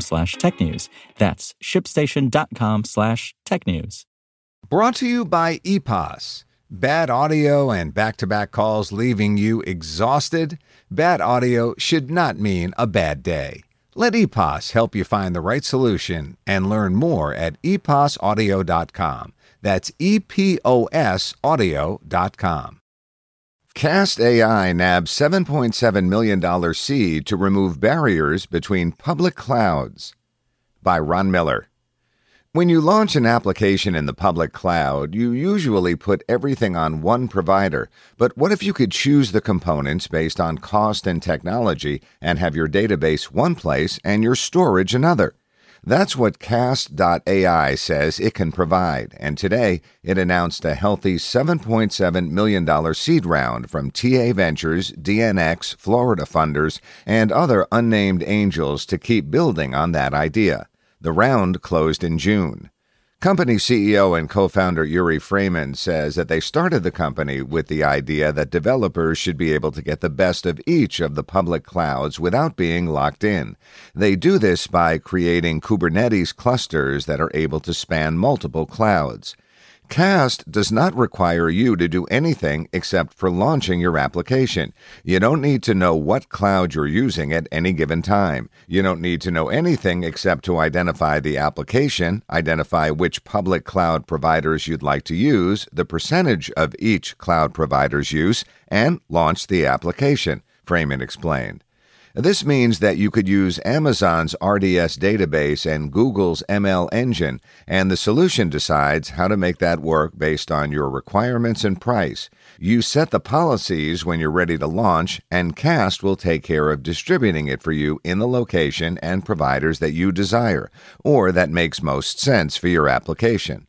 slash technews. That's shipstation.com slash tech news. Brought to you by EPOS. Bad audio and back to back calls leaving you exhausted? Bad audio should not mean a bad day. Let EPOS help you find the right solution and learn more at eposaudio.com. That's E P O S audio.com. Cast AI nabs $7.7 million seed to remove barriers between public clouds. By Ron Miller. When you launch an application in the public cloud, you usually put everything on one provider. But what if you could choose the components based on cost and technology and have your database one place and your storage another? That's what Cast.ai says it can provide, and today it announced a healthy $7.7 million seed round from TA Ventures, DNX, Florida funders, and other unnamed angels to keep building on that idea. The round closed in June. Company CEO and co founder Yuri Freeman says that they started the company with the idea that developers should be able to get the best of each of the public clouds without being locked in. They do this by creating Kubernetes clusters that are able to span multiple clouds. Cast does not require you to do anything except for launching your application. You don't need to know what cloud you're using at any given time. You don't need to know anything except to identify the application, identify which public cloud providers you'd like to use, the percentage of each cloud provider's use, and launch the application, Freeman explained. This means that you could use Amazon's RDS database and Google's ML engine, and the solution decides how to make that work based on your requirements and price. You set the policies when you're ready to launch, and Cast will take care of distributing it for you in the location and providers that you desire, or that makes most sense for your application.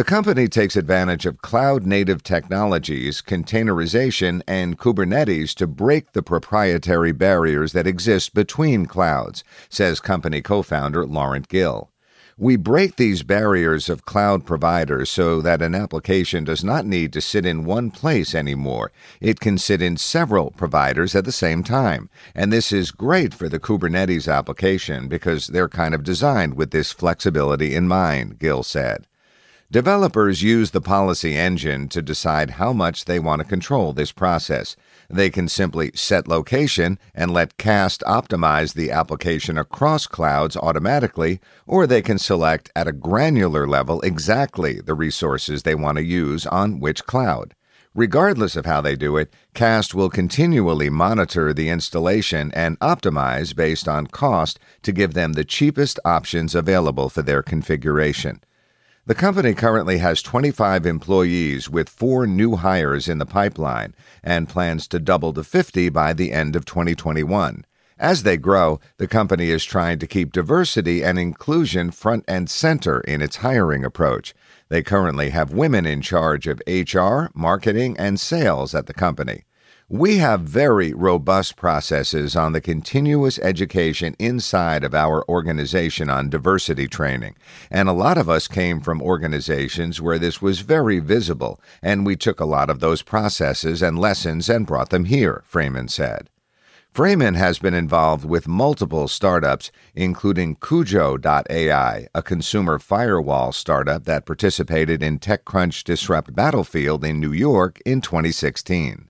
The company takes advantage of cloud native technologies, containerization, and Kubernetes to break the proprietary barriers that exist between clouds, says company co founder Laurent Gil. We break these barriers of cloud providers so that an application does not need to sit in one place anymore. It can sit in several providers at the same time. And this is great for the Kubernetes application because they're kind of designed with this flexibility in mind, Gil said. Developers use the policy engine to decide how much they want to control this process. They can simply set location and let Cast optimize the application across clouds automatically, or they can select at a granular level exactly the resources they want to use on which cloud. Regardless of how they do it, Cast will continually monitor the installation and optimize based on cost to give them the cheapest options available for their configuration. The company currently has 25 employees with four new hires in the pipeline and plans to double to 50 by the end of 2021. As they grow, the company is trying to keep diversity and inclusion front and center in its hiring approach. They currently have women in charge of HR, marketing, and sales at the company. We have very robust processes on the continuous education inside of our organization on diversity training. And a lot of us came from organizations where this was very visible, and we took a lot of those processes and lessons and brought them here, Freeman said. Freeman has been involved with multiple startups, including Cujo.ai, a consumer firewall startup that participated in TechCrunch Disrupt Battlefield in New York in 2016.